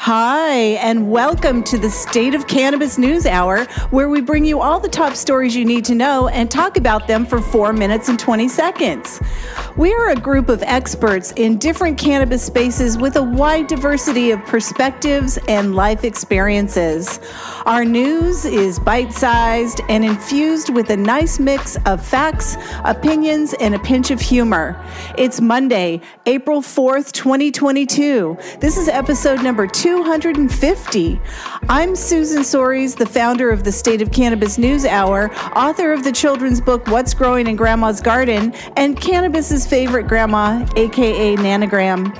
Hi, and welcome to the State of Cannabis News Hour, where we bring you all the top stories you need to know and talk about them for four minutes and 20 seconds. We are a group of experts in different cannabis spaces with a wide diversity of perspectives and life experiences. Our news is bite sized and infused with a nice mix of facts, opinions, and a pinch of humor. It's Monday, April 4th, 2022. This is episode number 250. I'm Susan Soares, the founder of the State of Cannabis News Hour, author of the children's book What's Growing in Grandma's Garden, and cannabis's favorite grandma, aka Nanogram.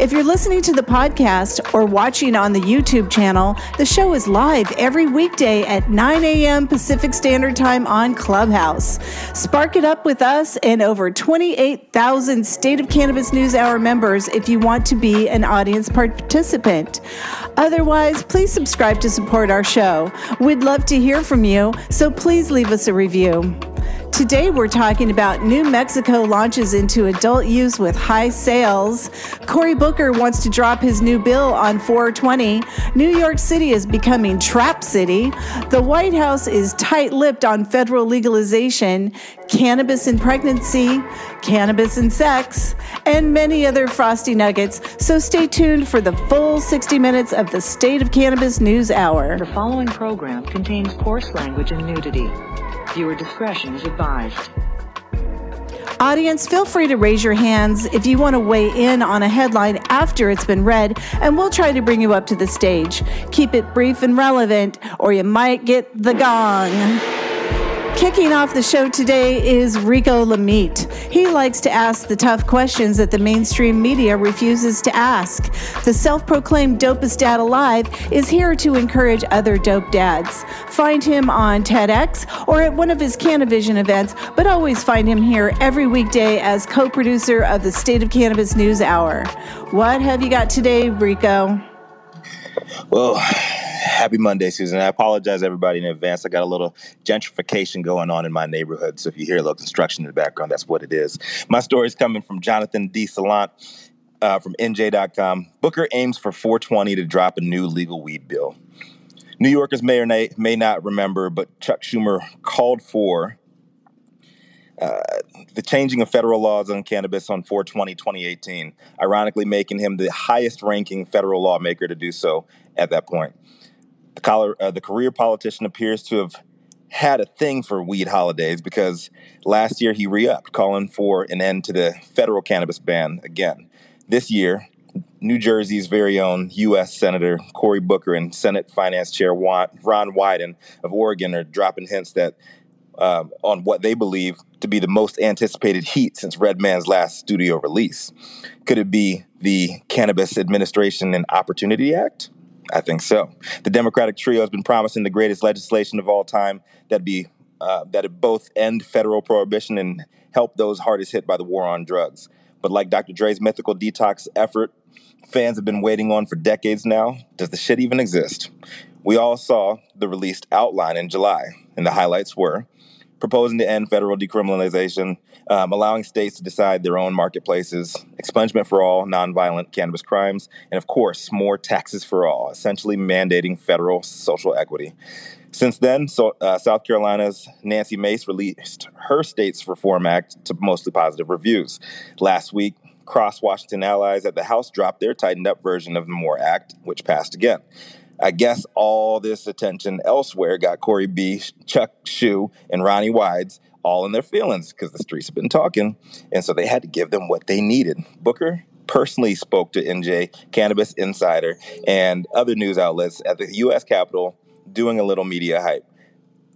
If you're listening to the podcast or watching on the YouTube channel, the show is live every weekday at 9 a.m. Pacific Standard Time on Clubhouse. Spark it up with us and over 28,000 State of Cannabis News Hour members if you want to be an audience participant. Otherwise, please subscribe to support our show. We'd love to hear from you, so please leave us a review. Today, we're talking about New Mexico launches into adult use with high sales. Cory Booker wants to drop his new bill on 420. New York City is becoming Trap City. The White House is tight lipped on federal legalization, cannabis in pregnancy, cannabis and sex, and many other frosty nuggets. So stay tuned for the full 60 minutes of the State of Cannabis News Hour. The following program contains coarse language and nudity. Viewer discretion is advised. Audience, feel free to raise your hands if you want to weigh in on a headline after it's been read, and we'll try to bring you up to the stage. Keep it brief and relevant, or you might get the gong. Kicking off the show today is Rico Lamitte. He likes to ask the tough questions that the mainstream media refuses to ask. The self proclaimed dopest dad alive is here to encourage other dope dads. Find him on TEDx or at one of his Cannavision events, but always find him here every weekday as co producer of the State of Cannabis News Hour. What have you got today, Rico? Well, happy Monday, Susan. I apologize, everybody, in advance. I got a little gentrification going on in my neighborhood. So if you hear a little construction in the background, that's what it is. My story is coming from Jonathan D. Salant uh, from NJ.com. Booker aims for 420 to drop a new legal weed bill. New Yorkers may or may, may not remember, but Chuck Schumer called for uh, the changing of federal laws on cannabis on 420 2018, ironically making him the highest ranking federal lawmaker to do so at that point. The, uh, the career politician appears to have had a thing for weed holidays because last year he re upped, calling for an end to the federal cannabis ban again. This year, New Jersey's very own U.S. Senator Cory Booker and Senate Finance Chair Ron Wyden of Oregon are dropping hints that um, on what they believe to be the most anticipated heat since Redman's last studio release. Could it be the Cannabis Administration and Opportunity Act? I think so. The Democratic trio has been promising the greatest legislation of all time that be uh, that both end federal prohibition and help those hardest hit by the war on drugs. But like Dr. Dre's mythical detox effort, fans have been waiting on for decades now. Does the shit even exist? We all saw the released outline in July, and the highlights were proposing to end federal decriminalization, um, allowing states to decide their own marketplaces, expungement for all nonviolent cannabis crimes, and of course, more taxes for all, essentially mandating federal social equity. Since then, so, uh, South Carolina's Nancy Mace released her States Reform Act to mostly positive reviews. Last week, cross Washington allies at the House dropped their tightened up version of the MORE Act, which passed again. I guess all this attention elsewhere got Corey B, Chuck Shu, and Ronnie Wides all in their feelings because the streets have been talking. And so they had to give them what they needed. Booker personally spoke to NJ, Cannabis Insider, and other news outlets at the U.S. Capitol doing a little media hype.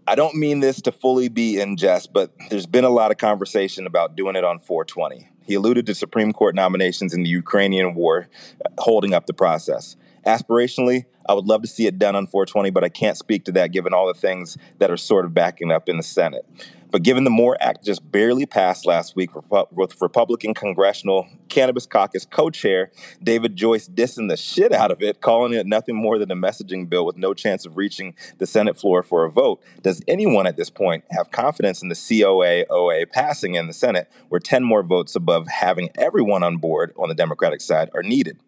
I don't mean this to fully be in jest, but there's been a lot of conversation about doing it on 420. He alluded to Supreme Court nominations in the Ukrainian war uh, holding up the process. Aspirationally, I would love to see it done on 420, but I can't speak to that given all the things that are sort of backing up in the Senate. But given the MORE Act just barely passed last week with Republican Congressional Cannabis Caucus co chair David Joyce dissing the shit out of it, calling it nothing more than a messaging bill with no chance of reaching the Senate floor for a vote, does anyone at this point have confidence in the COA OA passing in the Senate, where 10 more votes above having everyone on board on the Democratic side are needed?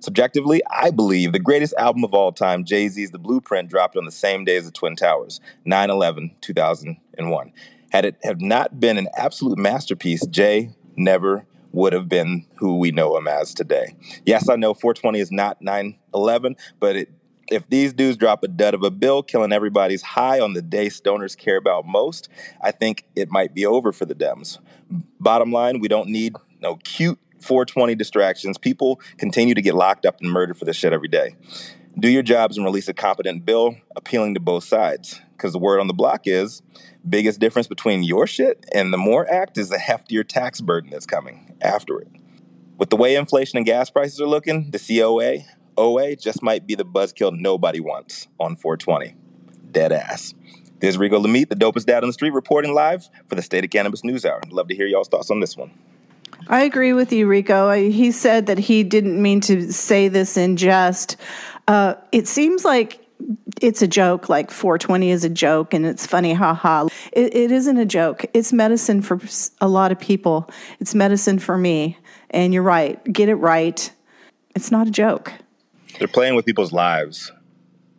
Subjectively, I believe the greatest album of all time, Jay Z's The Blueprint, dropped on the same day as the Twin Towers, 9 11, 2001. Had it have not been an absolute masterpiece, Jay never would have been who we know him as today. Yes, I know 420 is not 9 11, but it, if these dudes drop a dud of a bill, killing everybody's high on the day stoners care about most, I think it might be over for the Dems. Bottom line, we don't need no cute 420 distractions. People continue to get locked up and murdered for this shit every day. Do your jobs and release a competent bill appealing to both sides. Because the word on the block is biggest difference between your shit and the MORE Act is the heftier tax burden that's coming after it. With the way inflation and gas prices are looking, the COA, OA just might be the buzzkill nobody wants on 420. Dead ass. This is Rico Lamitte, the dopest dad on the street, reporting live for the State of Cannabis News Hour. Love to hear y'all's thoughts on this one. I agree with you, Rico. He said that he didn't mean to say this in jest. Uh, it seems like it's a joke, like 420 is a joke and it's funny, haha. It, it isn't a joke. It's medicine for a lot of people. It's medicine for me. And you're right. Get it right. It's not a joke. They're playing with people's lives.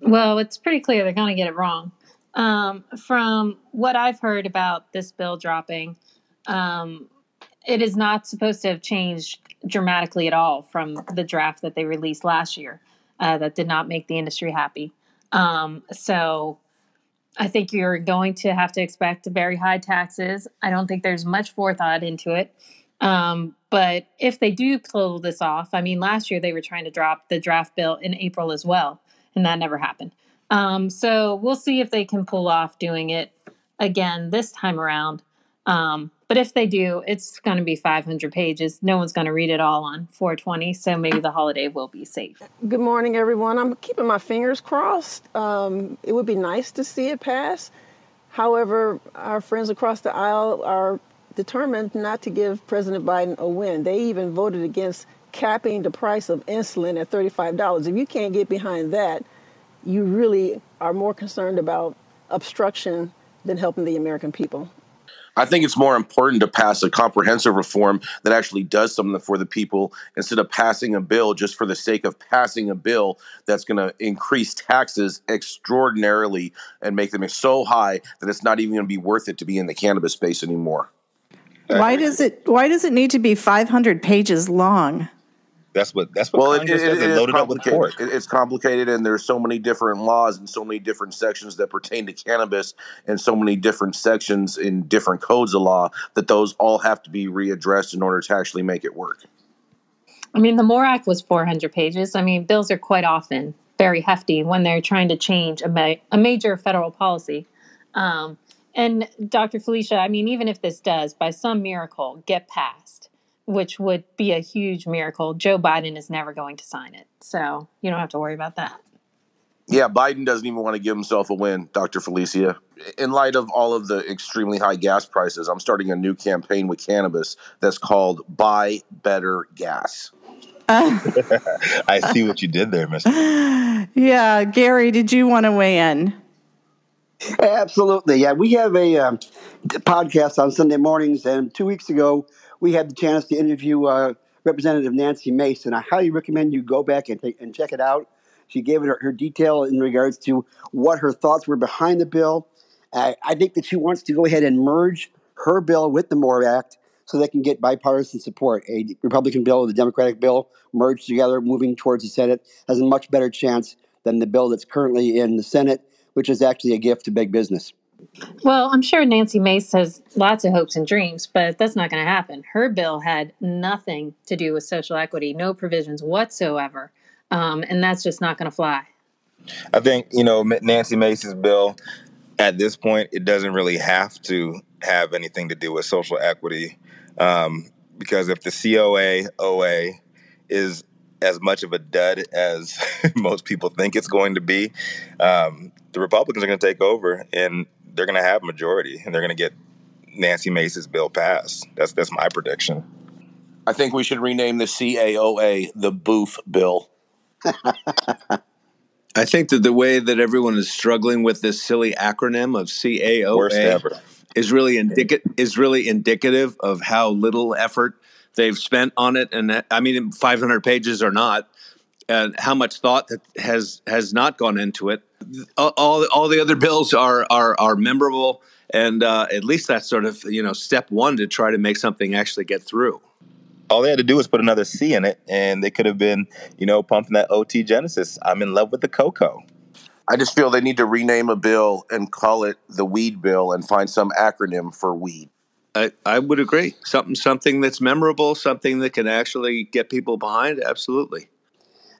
Well, it's pretty clear they're going to get it wrong. Um, from what I've heard about this bill dropping, um, it is not supposed to have changed dramatically at all from the draft that they released last year. Uh, that did not make the industry happy. Um, so I think you're going to have to expect very high taxes. I don't think there's much forethought into it. Um, but if they do pull this off, I mean, last year they were trying to drop the draft bill in April as well, and that never happened. Um, so we'll see if they can pull off doing it again this time around. Um, but if they do, it's going to be 500 pages. No one's going to read it all on 420, so maybe the holiday will be safe. Good morning, everyone. I'm keeping my fingers crossed. Um, it would be nice to see it pass. However, our friends across the aisle are determined not to give President Biden a win. They even voted against capping the price of insulin at $35. If you can't get behind that, you really are more concerned about obstruction than helping the American people. I think it's more important to pass a comprehensive reform that actually does something for the people instead of passing a bill just for the sake of passing a bill that's going to increase taxes extraordinarily and make them so high that it's not even going to be worth it to be in the cannabis space anymore. Why does it why does it need to be 500 pages long? That's what that's what well, Congress it, it, does. It, loaded up with court. it's complicated, and there's so many different laws and so many different sections that pertain to cannabis, and so many different sections in different codes of law that those all have to be readdressed in order to actually make it work. I mean, the MORE Act was 400 pages. I mean, bills are quite often very hefty when they're trying to change a, ma- a major federal policy. Um, and Dr. Felicia, I mean, even if this does, by some miracle, get passed which would be a huge miracle. Joe Biden is never going to sign it. So you don't have to worry about that. Yeah, Biden doesn't even want to give himself a win, Dr. Felicia. In light of all of the extremely high gas prices, I'm starting a new campaign with cannabis that's called Buy Better Gas. I see what you did there, Mister. Yeah, Gary, did you want to weigh in? Absolutely. Yeah, we have a um, podcast on Sunday mornings, and two weeks ago we had the chance to interview uh, Representative Nancy Mace, and I highly recommend you go back and, take, and check it out. She gave her, her detail in regards to what her thoughts were behind the bill. I think that she wants to go ahead and merge her bill with the MORE Act so they can get bipartisan support. A Republican bill with a Democratic bill merged together, moving towards the Senate, has a much better chance than the bill that's currently in the Senate, which is actually a gift to big business. Well, I'm sure Nancy Mace has lots of hopes and dreams, but that's not going to happen. Her bill had nothing to do with social equity, no provisions whatsoever. Um, and that's just not going to fly. I think, you know, Nancy Mace's bill, at this point, it doesn't really have to have anything to do with social equity. Um, because if the COA, OA is as much of a dud as most people think it's going to be. Um, the Republicans are going to take over, and they're going to have majority, and they're going to get Nancy Mace's bill passed. That's that's my prediction. I think we should rename the CAOA the Boof Bill. I think that the way that everyone is struggling with this silly acronym of Worst CAOA ever. is really indica- is really indicative of how little effort they've spent on it. And I mean, 500 pages or not, and how much thought that has has not gone into it. All all, all the other bills are are are memorable, and uh, at least that's sort of you know step one to try to make something actually get through. All they had to do was put another C in it, and they could have been, you know, pumping that OT Genesis. I'm in love with the cocoa. I just feel they need to rename a bill and call it the Weed Bill and find some acronym for weed. I, I would agree. Something something that's memorable, something that can actually get people behind. Absolutely.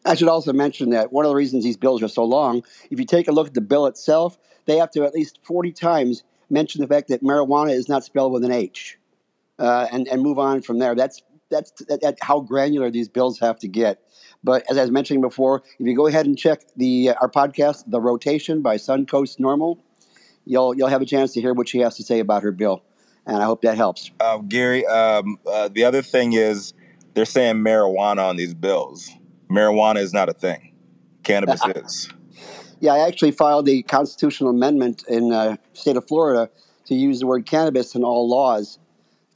I should also mention that one of the reasons these bills are so long, if you take a look at the bill itself, they have to at least 40 times mention the fact that marijuana is not spelled with an H uh, and, and move on from there. That's, that's that, that how granular these bills have to get. But as I was mentioning before, if you go ahead and check the uh, our podcast, The Rotation by Suncoast NORML, you'll, you'll have a chance to hear what she has to say about her bill. And I hope that helps. Uh, Gary, um, uh, the other thing is they're saying marijuana on these bills. Marijuana is not a thing. Cannabis is. Yeah, I actually filed a constitutional amendment in uh, state of Florida to use the word cannabis in all laws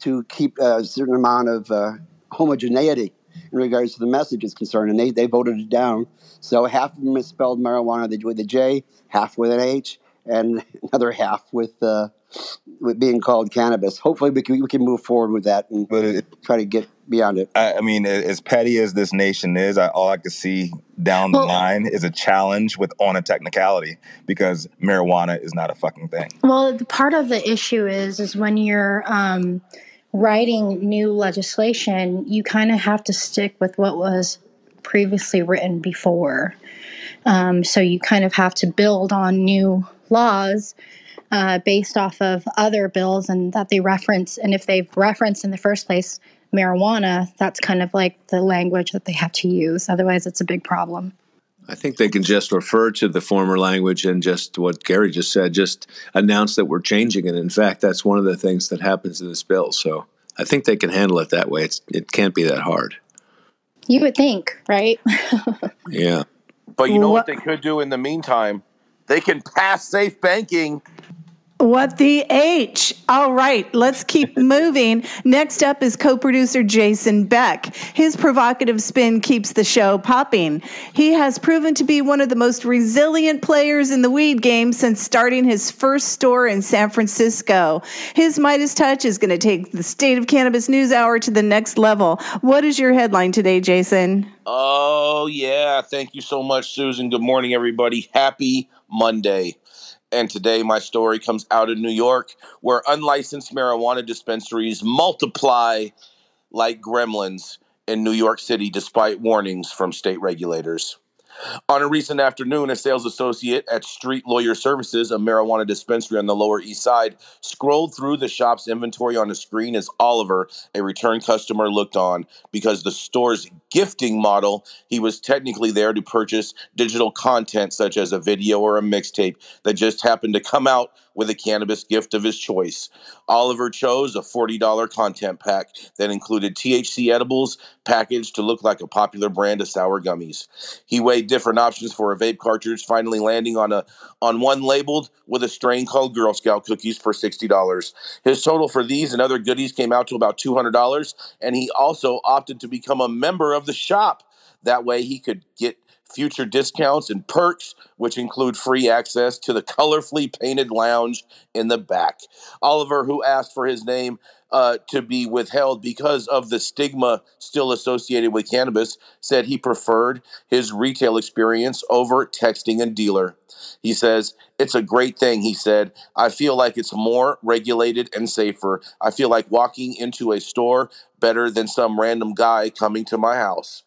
to keep a certain amount of uh, homogeneity in regards to the message is concerned, and they, they voted it down. So half of them misspelled marijuana with a J, half with an H, and another half with uh, with being called cannabis. Hopefully, we can we can move forward with that and it, try to get beyond it. I, I mean, as petty as this nation is, I, all I could see down the Well- line is a challenge with on a technicality because marijuana is not a fucking thing. Well, the part of the issue is is when you're um, writing new legislation, you kind of have to stick with what was previously written before. Um, so you kind of have to build on new laws uh, based off of other bills and that they reference. And if they've referenced in the first place marijuana, that's kind of like the language that they have to use. Otherwise, it's a big problem. I think they can just refer to the former language and just what Gary just said, just announce that we're changing it. In fact, that's one of the things that happens in this bill. So I think they can handle it that way. It's, it can't be that hard. You would think, right? Yeah. But you know what What- they could do in the meantime? They can pass safe banking. What the H? All right, let's keep moving. Next up is co producer Jason Beck. His provocative spin keeps the show popping. He has proven to be one of the most resilient players in the weed game since starting his first store in San Francisco. His Midas touch is going to take the State of Cannabis News Hour to the next level. What is your headline today, Jason? Oh, yeah. Thank you so much, Susan. Good morning, everybody. Happy Monday. And today, my story comes out of New York, where unlicensed marijuana dispensaries multiply like gremlins in New York City, despite warnings from state regulators. On a recent afternoon, a sales associate at Street Lawyer Services, a marijuana dispensary on the Lower East Side, scrolled through the shop's inventory on a screen as Oliver, a return customer, looked on. Because the store's gifting model, he was technically there to purchase digital content such as a video or a mixtape that just happened to come out with a cannabis gift of his choice. Oliver chose a $40 content pack that included THC edibles packaged to look like a popular brand of sour gummies. He weighed different options for a vape cartridge, finally landing on a on one labeled with a strain called Girl Scout cookies for $60. His total for these and other goodies came out to about $200, and he also opted to become a member of the shop. That way he could get future discounts and perks, which include free access to the colorfully painted lounge in the back. Oliver, who asked for his name uh, to be withheld because of the stigma still associated with cannabis, said he preferred his retail experience over texting a dealer. He says, It's a great thing, he said. I feel like it's more regulated and safer. I feel like walking into a store better than some random guy coming to my house.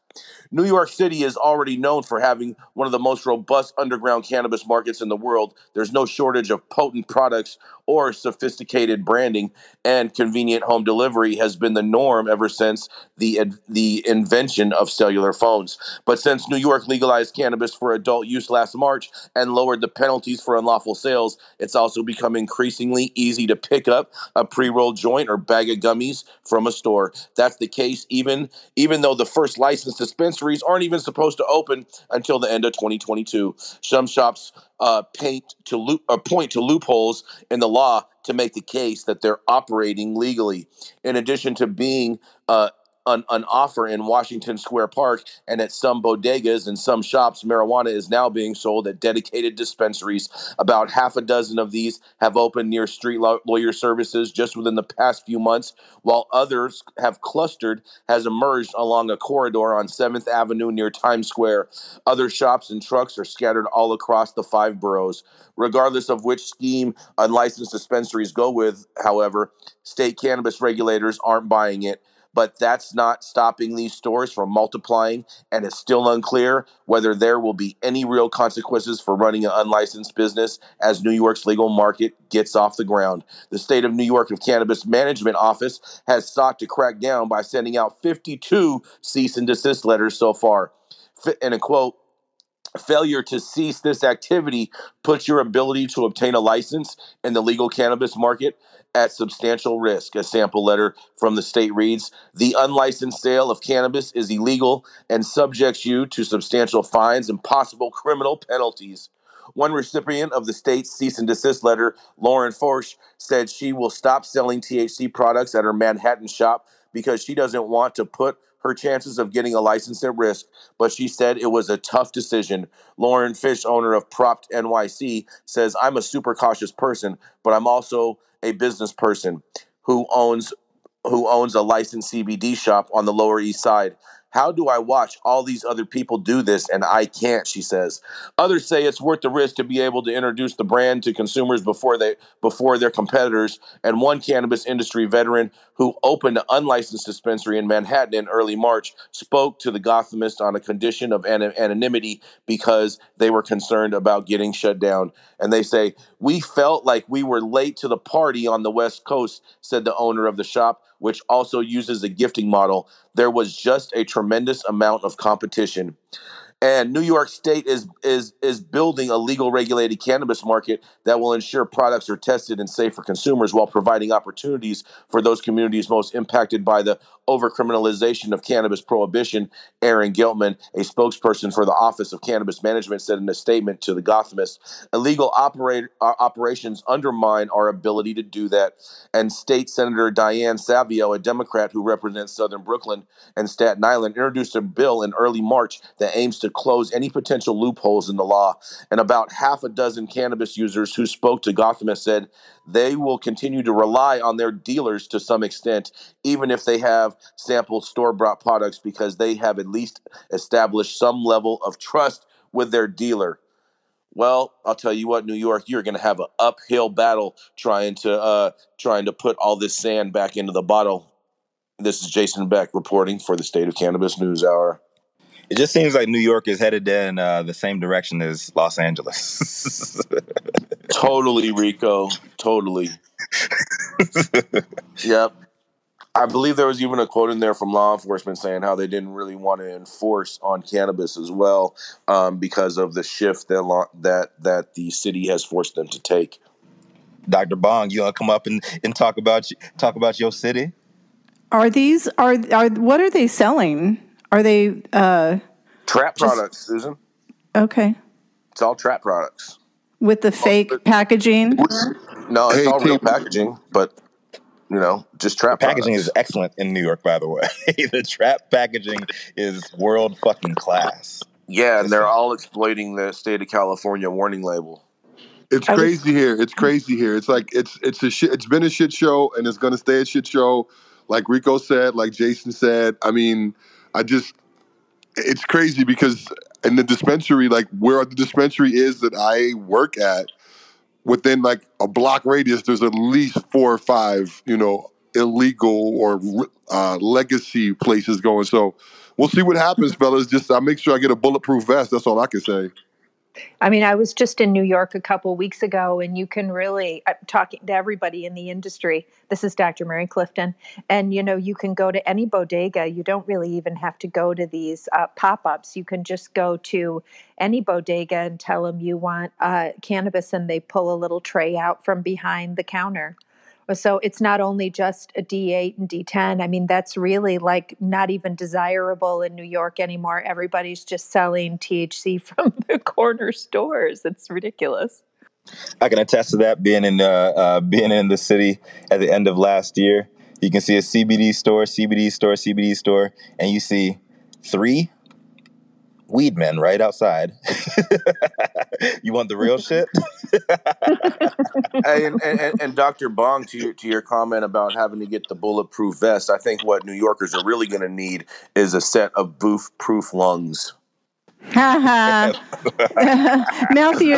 New York City is already known for having one of the most robust underground cannabis markets in the world. There's no shortage of potent products or sophisticated branding, and convenient home delivery has been the norm ever since the the invention of cellular phones. But since New York legalized cannabis for adult use last March and lowered the penalties for unlawful sales, it's also become increasingly easy to pick up a pre-rolled joint or bag of gummies from a store. That's the case even even though the first licensed aren't even supposed to open until the end of 2022. Some shops uh, paint to loop, uh, point to loopholes in the law to make the case that they're operating legally. In addition to being uh, an, an offer in Washington Square Park and at some bodegas and some shops, marijuana is now being sold at dedicated dispensaries. About half a dozen of these have opened near street lawyer services just within the past few months, while others have clustered, has emerged along a corridor on 7th Avenue near Times Square. Other shops and trucks are scattered all across the five boroughs. Regardless of which scheme unlicensed dispensaries go with, however, state cannabis regulators aren't buying it but that's not stopping these stores from multiplying. And it's still unclear whether there will be any real consequences for running an unlicensed business as New York's legal market gets off the ground. The state of New York of Cannabis Management Office has sought to crack down by sending out 52 cease and desist letters so far. And a quote, failure to cease this activity puts your ability to obtain a license in the legal cannabis market at substantial risk. A sample letter from the state reads The unlicensed sale of cannabis is illegal and subjects you to substantial fines and possible criminal penalties. One recipient of the state's cease and desist letter, Lauren Forsch, said she will stop selling THC products at her Manhattan shop because she doesn't want to put her chances of getting a license at risk, but she said it was a tough decision. Lauren Fish, owner of Propt NYC, says, I'm a super cautious person, but I'm also a business person who owns who owns a licensed CBD shop on the Lower East Side. How do I watch all these other people do this and I can't, she says. Others say it's worth the risk to be able to introduce the brand to consumers before they before their competitors. And one cannabis industry veteran who opened an unlicensed dispensary in Manhattan in early March spoke to the Gothamist on a condition of an- anonymity because they were concerned about getting shut down. And they say, "We felt like we were late to the party on the West Coast," said the owner of the shop which also uses a gifting model, there was just a tremendous amount of competition and New York State is is is building a legal regulated cannabis market that will ensure products are tested and safe for consumers while providing opportunities for those communities most impacted by the overcriminalization of cannabis prohibition. Aaron Ghitelman, a spokesperson for the Office of Cannabis Management, said in a statement to the Gothamist, "Illegal operate, uh, operations undermine our ability to do that." And State Senator Diane Savino, a Democrat who represents Southern Brooklyn and Staten Island, introduced a bill in early March that aims to close any potential loopholes in the law. And about half a dozen cannabis users who spoke to Gotham Gothamist said they will continue to rely on their dealers to some extent, even if they have sampled store bought products, because they have at least established some level of trust with their dealer. Well, I'll tell you what, New York, you're going to have an uphill battle trying to uh, trying to put all this sand back into the bottle. This is Jason Beck reporting for the State of Cannabis News Hour. It just seems like New York is headed in uh, the same direction as Los Angeles. totally, Rico. Totally. yep. I believe there was even a quote in there from law enforcement saying how they didn't really want to enforce on cannabis as well um, because of the shift that law, that that the city has forced them to take. Dr. Bong, you want to come up and, and talk about talk about your city? Are these are are what are they selling? Are they uh, trap just, products, Susan? Okay. It's all trap products with the fake packaging. No, it's hey, all real packaging, but you know, just trap the packaging products. is excellent in New York. By the way, the trap packaging is world fucking class. Yeah, and they're all exploiting the state of California warning label. It's crazy here. It's crazy here. It's like it's it's a shit. It's been a shit show, and it's gonna stay a shit show. Like Rico said, like Jason said. I mean, I just it's crazy because in the dispensary, like where the dispensary is that I work at, within like a block radius, there's at least four or five, you know, illegal or uh, legacy places going. So we'll see what happens, fellas. Just I make sure I get a bulletproof vest. That's all I can say. I mean, I was just in New York a couple weeks ago, and you can really I'm talking to everybody in the industry. This is Dr. Mary Clifton, and you know, you can go to any bodega. You don't really even have to go to these uh, pop-ups. You can just go to any bodega and tell them you want uh, cannabis, and they pull a little tray out from behind the counter. So it's not only just a D8 and D10. I mean, that's really like not even desirable in New York anymore. Everybody's just selling THC from the corner stores. It's ridiculous. I can attest to that. Being in uh, uh, being in the city at the end of last year, you can see a CBD store, CBD store, CBD store, and you see three weed men right outside. you want the real shit? Hey, and, and, and- and Dr. Bong, to your, to your comment about having to get the bulletproof vest, I think what New Yorkers are really going to need is a set of boof proof lungs. Ha ha. Matthew,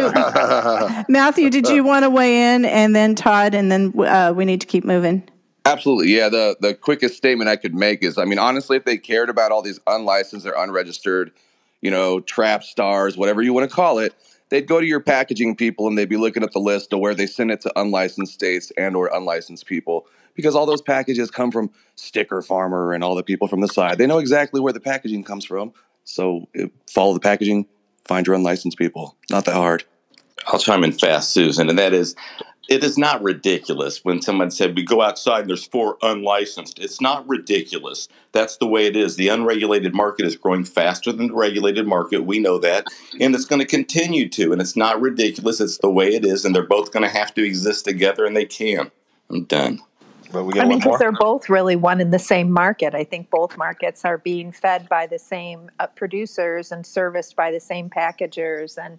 Matthew, did you want to weigh in, and then Todd, and then uh, we need to keep moving. Absolutely. Yeah. The the quickest statement I could make is I mean, honestly, if they cared about all these unlicensed or unregistered, you know, trap stars, whatever you want to call it, they'd go to your packaging people and they'd be looking at the list of where they send it to unlicensed states and or unlicensed people. Because all those packages come from Sticker Farmer and all the people from the side. They know exactly where the packaging comes from. So eh, follow the packaging, find your unlicensed people. Not that hard. I'll chime in fast, Susan, and that is it is not ridiculous when someone said we go outside and there's four unlicensed. It's not ridiculous. That's the way it is. The unregulated market is growing faster than the regulated market. We know that. And it's going to continue to. And it's not ridiculous. It's the way it is. And they're both going to have to exist together, and they can. I'm done. But we I mean, because they're both really one in the same market. I think both markets are being fed by the same uh, producers and serviced by the same packagers. And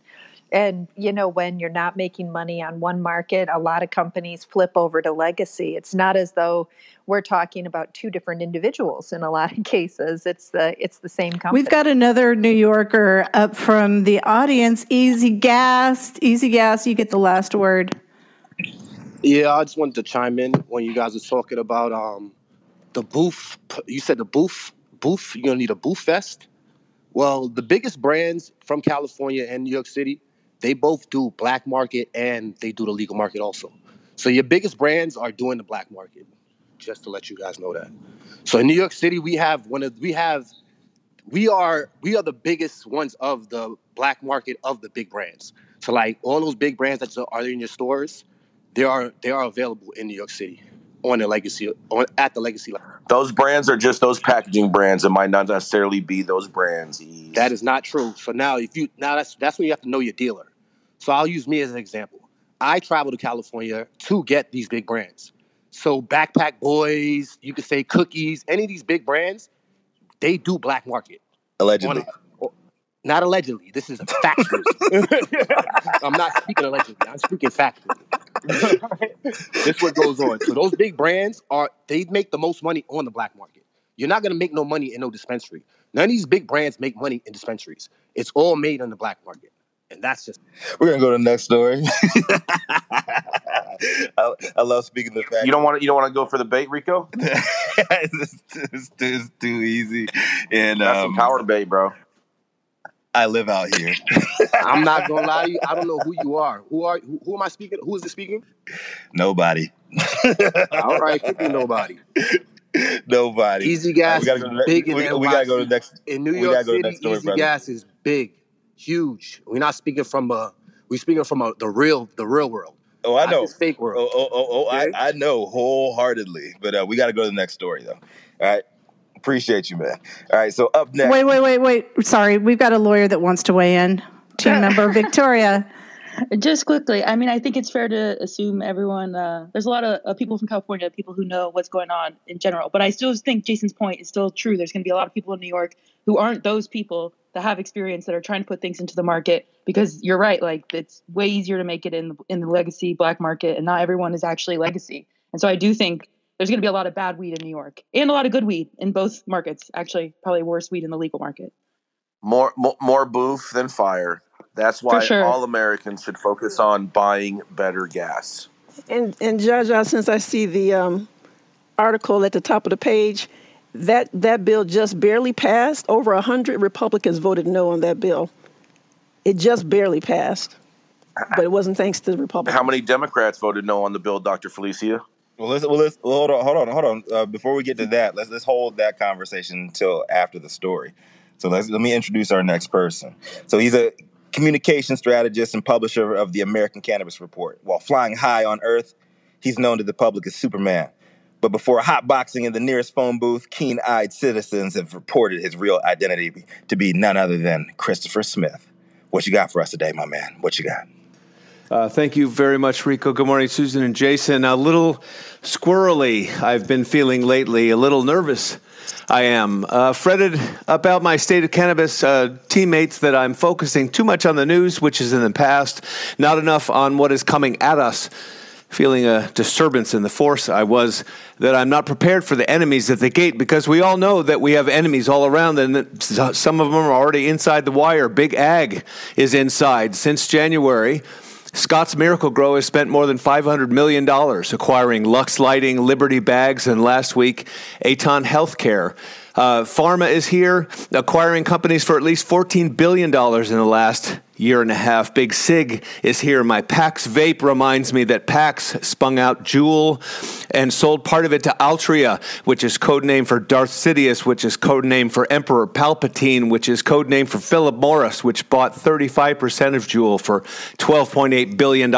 and you know, when you're not making money on one market, a lot of companies flip over to legacy. It's not as though we're talking about two different individuals in a lot of cases. It's the it's the same company. We've got another New Yorker up from the audience. Easy Gas, Easy Gas. You get the last word. Yeah, I just wanted to chime in when you guys were talking about um the booth. You said the booth, booth. You're gonna need a booth vest. Well, the biggest brands from California and New York City, they both do black market and they do the legal market also. So your biggest brands are doing the black market. Just to let you guys know that. So in New York City, we have one of we have we are we are the biggest ones of the black market of the big brands. So like all those big brands that are in your stores, they are they are available in New York City on the legacy on at the legacy level. Those brands are just those packaging brands. It might not necessarily be those brands. That is not true. So now if you now that's that's when you have to know your dealer. So I'll use me as an example. I travel to California to get these big brands. So Backpack Boys, you could say Cookies, any of these big brands, they do black market. Allegedly. On a- not allegedly. This is a factual. I'm not speaking allegedly. I'm speaking factually. this what goes on. So those big brands are they make the most money on the black market. You're not gonna make no money in no dispensary. None of these big brands make money in dispensaries. It's all made on the black market. And that's just We're gonna go to the next story. I, I love speaking the fact. You don't want to. You don't want to go for the bait, Rico. it's, it's, it's too easy. And That's um, some power bait, bro. I live out here. I'm not gonna lie to you. I don't know who you are. Who are who, who am I speaking? Who is this speaking? Nobody. All right, could be nobody. Nobody. Easy gas we gotta is go to big in we, we gotta go to the next. In New York gotta go City, next story, easy brother. gas is big, huge. We're not speaking from a we're speaking from a, the real the real world. Oh, I not know. fake world. Oh, oh, oh, oh I, I know wholeheartedly. But uh, we got to go to the next story, though. All right. Appreciate you, man. All right. So up next. Wait, wait, wait, wait. Sorry, we've got a lawyer that wants to weigh in. Team member Victoria. Just quickly, I mean, I think it's fair to assume everyone. Uh, there's a lot of uh, people from California, people who know what's going on in general. But I still think Jason's point is still true. There's going to be a lot of people in New York who aren't those people that have experience that are trying to put things into the market. Because you're right, like it's way easier to make it in in the legacy black market, and not everyone is actually legacy. And so I do think there's going to be a lot of bad weed in New York and a lot of good weed in both markets. Actually, probably worse weed in the legal market. More, more, more boof than fire. That's why sure. all Americans should focus on buying better gas. And and Jaja, since I see the um, article at the top of the page, That that bill just barely passed. Over a hundred Republicans voted no on that bill. It just barely passed, but it wasn't thanks to the Republicans. How many Democrats voted no on the bill, Dr. Felicia? Well, let's, well, let's well, hold on, hold on, hold on. Uh, before we get to that, let's let's hold that conversation until after the story. So let's let me introduce our next person. So he's a communication strategist and publisher of the American Cannabis Report. While flying high on Earth, he's known to the public as Superman. But before hotboxing in the nearest phone booth, keen-eyed citizens have reported his real identity to be none other than Christopher Smith. What you got for us today, my man? What you got? Uh, thank you very much, Rico. Good morning, Susan and Jason. A little squirrely, I've been feeling lately, a little nervous. I am uh, fretted about my state of cannabis uh, teammates that I'm focusing too much on the news, which is in the past, not enough on what is coming at us. Feeling a disturbance in the force, I was that I'm not prepared for the enemies at the gate because we all know that we have enemies all around, and that some of them are already inside the wire. Big Ag is inside since January. Scotts Miracle-Gro has spent more than $500 million acquiring Luxx Lighting, Liberty Bags, and last week, Aton Healthcare. Uh, pharma is here, acquiring companies for at least $14 billion in the last year and a half. Big Sig is here. My Pax vape reminds me that Pax spun out Juul and sold part of it to Altria, which is code name for Darth Sidious, which is code name for Emperor Palpatine, which is code name for Philip Morris, which bought 35% of Juul for $12.8 billion.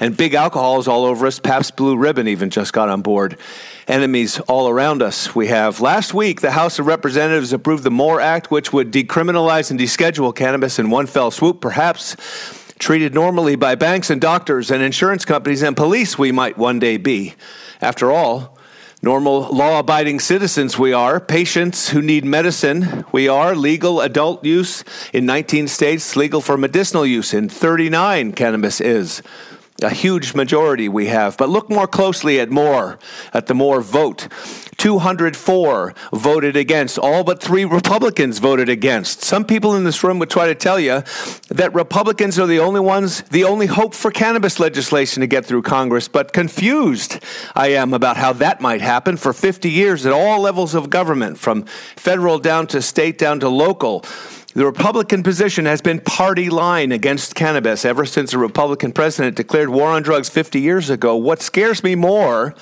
And big alcohols all over us. Pabst Blue Ribbon even just got on board enemies all around us. We have last week, the House of Representatives approved the MORE Act, which would decriminalize and deschedule cannabis in one fell swoop, perhaps treated normally by banks and doctors and insurance companies and police, we might one day be. After all, normal law abiding citizens we are, patients who need medicine we are, legal adult use in 19 states, legal for medicinal use in 39, cannabis is a huge majority we have. But look more closely at more, at the more vote. 204 voted against. All but three Republicans voted against. Some people in this room would try to tell you that Republicans are the only ones, the only hope for cannabis legislation to get through Congress, but confused I am about how that might happen for 50 years at all levels of government, from federal down to state down to local. The Republican position has been party line against cannabis ever since a Republican president declared war on drugs 50 years ago. What scares me more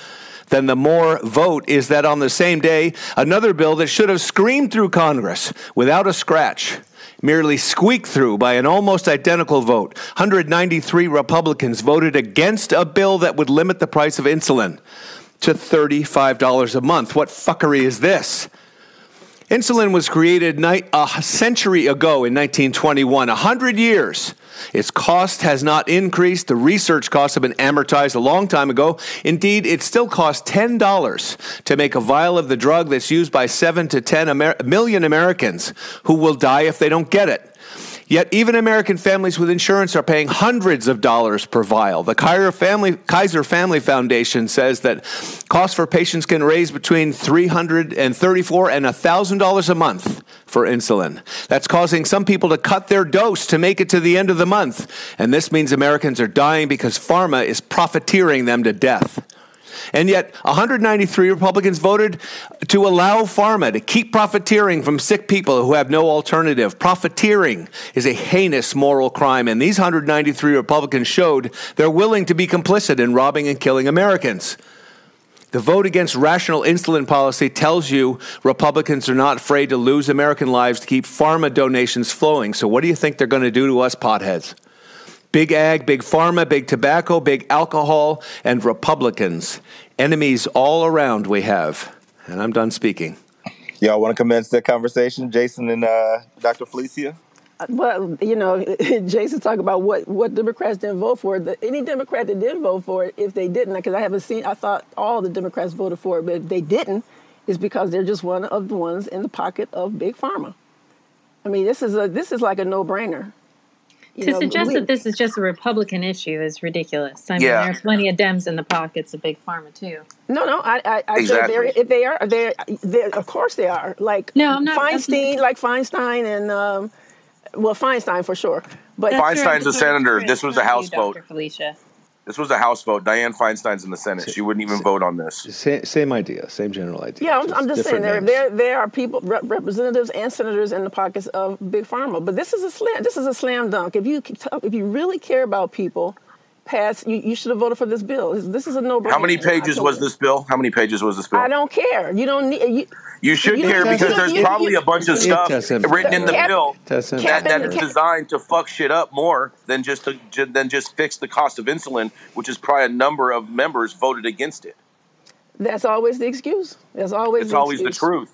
than the more vote is that on the same day, another bill that should have screamed through Congress without a scratch merely squeaked through by an almost identical vote. 193 Republicans voted against a bill that would limit the price of insulin to $35 a month. What fuckery is this? Insulin was created a century ago in 1921, 100 years. Its cost has not increased. The research costs have been amortized a long time ago. Indeed, it still costs $10 to make a vial of the drug that's used by 7 to 10 Amer- million Americans who will die if they don't get it. Yet, even American families with insurance are paying hundreds of dollars per vial. The Kaiser Family, Kaiser Family Foundation says that costs for patients can raise between 334 and $1,000 a month for insulin. That's causing some people to cut their dose to make it to the end of the month. And this means Americans are dying because pharma is profiteering them to death. And yet, 193 Republicans voted to allow pharma to keep profiteering from sick people who have no alternative. Profiteering is a heinous moral crime, and these 193 Republicans showed they're willing to be complicit in robbing and killing Americans. The vote against rational insulin policy tells you Republicans are not afraid to lose American lives to keep pharma donations flowing. So, what do you think they're going to do to us potheads? Big ag, big pharma, big tobacco, big alcohol, and Republicans. Enemies all around we have. And I'm done speaking. Y'all want to commence the conversation, Jason and uh, Dr. Felicia? Well, you know, Jason talked about what, what Democrats didn't vote for. The, any Democrat that didn't vote for it, if they didn't, because I haven't seen, I thought all the Democrats voted for it, but if they didn't, it's because they're just one of the ones in the pocket of big pharma. I mean, this is a this is like a no brainer to know, suggest we, that this is just a Republican issue is ridiculous. I mean, yeah. there are plenty of Dems in the pockets of big pharma too. No, no, I, I, I exactly. if they are, they are, of course they are. Like no, I'm not, Feinstein, like Feinstein, and um, well, Feinstein for sure. But That's Feinstein's a senator. This was a House vote. Felicia. This was a House vote. Dianne Feinstein's in the Senate. She wouldn't even vote on this. Same, same idea, same general idea. Yeah, I'm, I'm just saying there, there there are people, rep- representatives and senators in the pockets of big pharma, but this is a slam. This is a slam dunk. If you if you really care about people, pass. You, you should have voted for this bill. This, this is a no brainer. How many pages was this bill? How many pages was this bill? I don't care. You don't need. You, You should You- care because there's you- probably you- a bunch of stuff written in the Cap- bill Tessa. that, that is designed to fuck shit up more than just to than just fix the cost of insulin, which is probably a number of members voted against it. that's always the excuse. That's always. It's the always the truth.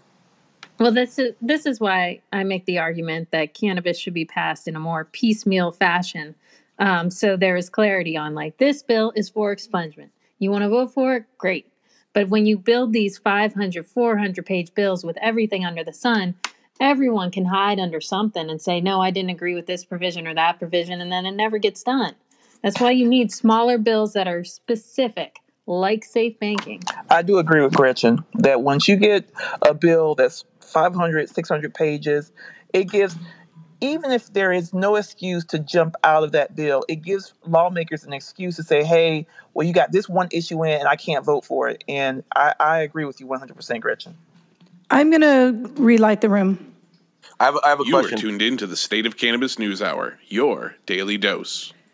Well, this is this is why I make the argument that cannabis should be passed in a more piecemeal fashion, um, so there is clarity on like this bill is for expungement. You want to vote for it, great. But when you build these 500, 400 page bills with everything under the sun, everyone can hide under something and say, no, I didn't agree with this provision or that provision, and then it never gets done. That's why you need smaller bills that are specific, like safe banking. I do agree with Gretchen that once you get a bill that's 500, 600 pages, it gives, even if there is no excuse to jump out of that bill, it gives lawmakers an excuse to say, hey, well, you got this one issue in and I can't vote for it. And I, I agree with you 100%, Gretchen. I'm going to relight the room. I have, I have a You are tuned in to the State of Cannabis News Hour, your daily dose.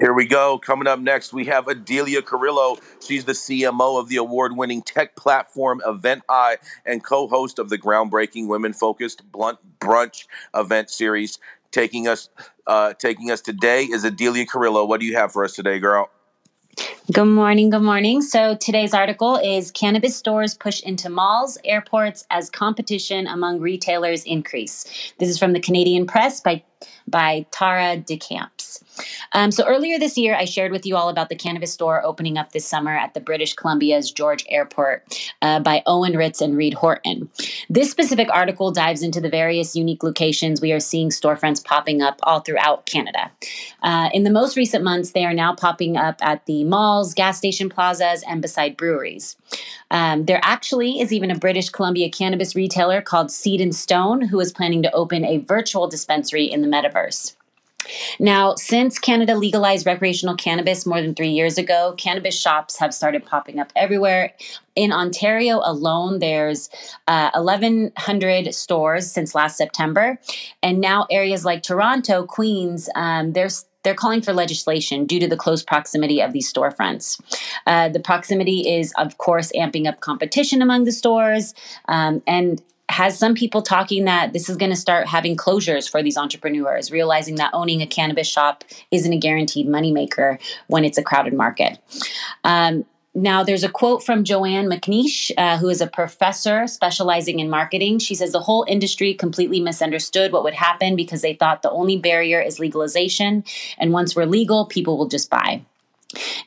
Here we go. Coming up next, we have Adelia Carrillo. She's the CMO of the award winning tech platform Event Eye and co host of the groundbreaking women focused Blunt Brunch event series. Taking us, uh, taking us today is Adelia Carrillo. What do you have for us today, girl? Good morning. Good morning. So today's article is Cannabis Stores Push into Malls, Airports as Competition Among Retailers Increase. This is from the Canadian Press by, by Tara Deschamps. Um, so earlier this year, I shared with you all about the cannabis store opening up this summer at the British Columbia's George Airport uh, by Owen Ritz and Reed Horton. This specific article dives into the various unique locations we are seeing storefronts popping up all throughout Canada. Uh, in the most recent months, they are now popping up at the malls, gas station plazas, and beside breweries. Um, there actually is even a British Columbia cannabis retailer called Seed and Stone who is planning to open a virtual dispensary in the metaverse. Now, since Canada legalized recreational cannabis more than three years ago, cannabis shops have started popping up everywhere. In Ontario alone, there's uh, 1,100 stores since last September, and now areas like Toronto, Queens, um, there's they're calling for legislation due to the close proximity of these storefronts. Uh, the proximity is, of course, amping up competition among the stores, um, and has some people talking that this is going to start having closures for these entrepreneurs, realizing that owning a cannabis shop isn't a guaranteed moneymaker when it's a crowded market. Um, now, there's a quote from Joanne McNeish, uh, who is a professor specializing in marketing. She says the whole industry completely misunderstood what would happen because they thought the only barrier is legalization. And once we're legal, people will just buy.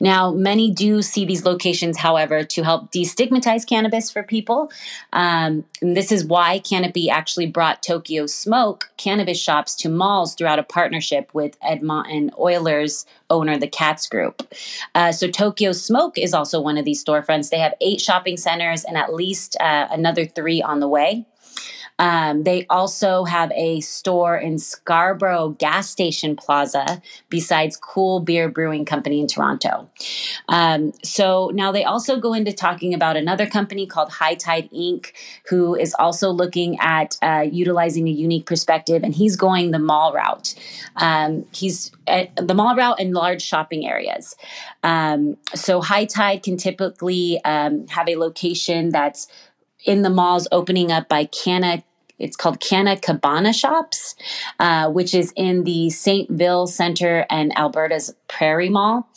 Now, many do see these locations, however, to help destigmatize cannabis for people. Um, this is why Canopy actually brought Tokyo Smoke cannabis shops to malls throughout a partnership with Edmonton Oilers owner, the Katz Group. Uh, so, Tokyo Smoke is also one of these storefronts. They have eight shopping centers and at least uh, another three on the way. Um, they also have a store in Scarborough Gas Station Plaza, besides Cool Beer Brewing Company in Toronto. Um, so now they also go into talking about another company called High Tide Inc., who is also looking at uh, utilizing a unique perspective, and he's going the mall route. Um, he's at the mall route in large shopping areas. Um, so High Tide can typically um, have a location that's in the malls opening up by Canna. It's called Canna Cabana Shops, uh, which is in the St. Ville Center and Alberta's Prairie Mall.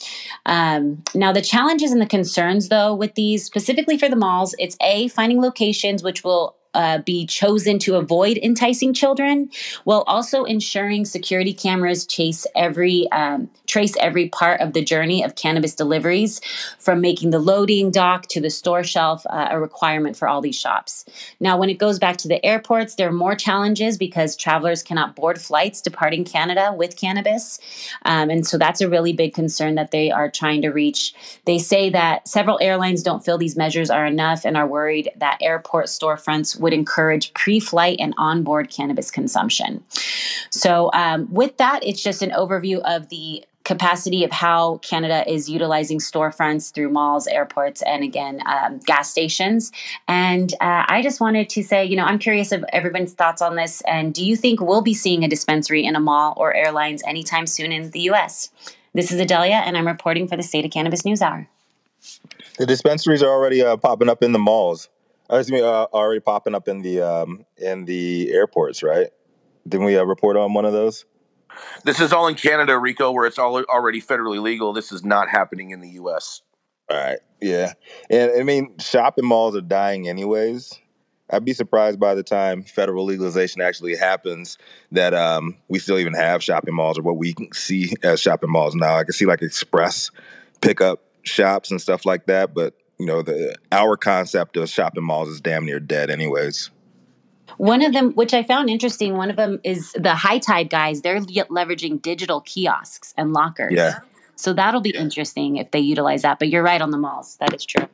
Um, now, the challenges and the concerns, though, with these, specifically for the malls, it's A, finding locations which will uh, be chosen to avoid enticing children, while also ensuring security cameras chase every um, trace every part of the journey of cannabis deliveries, from making the loading dock to the store shelf, uh, a requirement for all these shops. Now, when it goes back to the airports, there are more challenges because travelers cannot board flights departing Canada with cannabis, um, and so that's a really big concern that they are trying to reach. They say that several airlines don't feel these measures are enough and are worried that airport storefronts would encourage pre flight and onboard cannabis consumption. So, um, with that, it's just an overview of the capacity of how Canada is utilizing storefronts through malls, airports, and again, um, gas stations. And uh, I just wanted to say, you know, I'm curious of everyone's thoughts on this. And do you think we'll be seeing a dispensary in a mall or airlines anytime soon in the US? This is Adelia, and I'm reporting for the State of Cannabis News Hour. The dispensaries are already uh, popping up in the malls. Uh, excuse uh, already popping up in the um, in the airports, right? Didn't we uh, report on one of those? This is all in Canada, Rico, where it's all already federally legal. This is not happening in the U.S. All right, yeah, and I mean, shopping malls are dying anyways. I'd be surprised by the time federal legalization actually happens that um, we still even have shopping malls or what we see as shopping malls now. I can see like express pickup shops and stuff like that, but you know, the our concept of shopping malls is damn near dead, anyways. One of them, which I found interesting, one of them is the High Tide guys. They're leveraging digital kiosks and lockers. Yeah. So that'll be interesting if they utilize that. But you're right on the malls. That is true.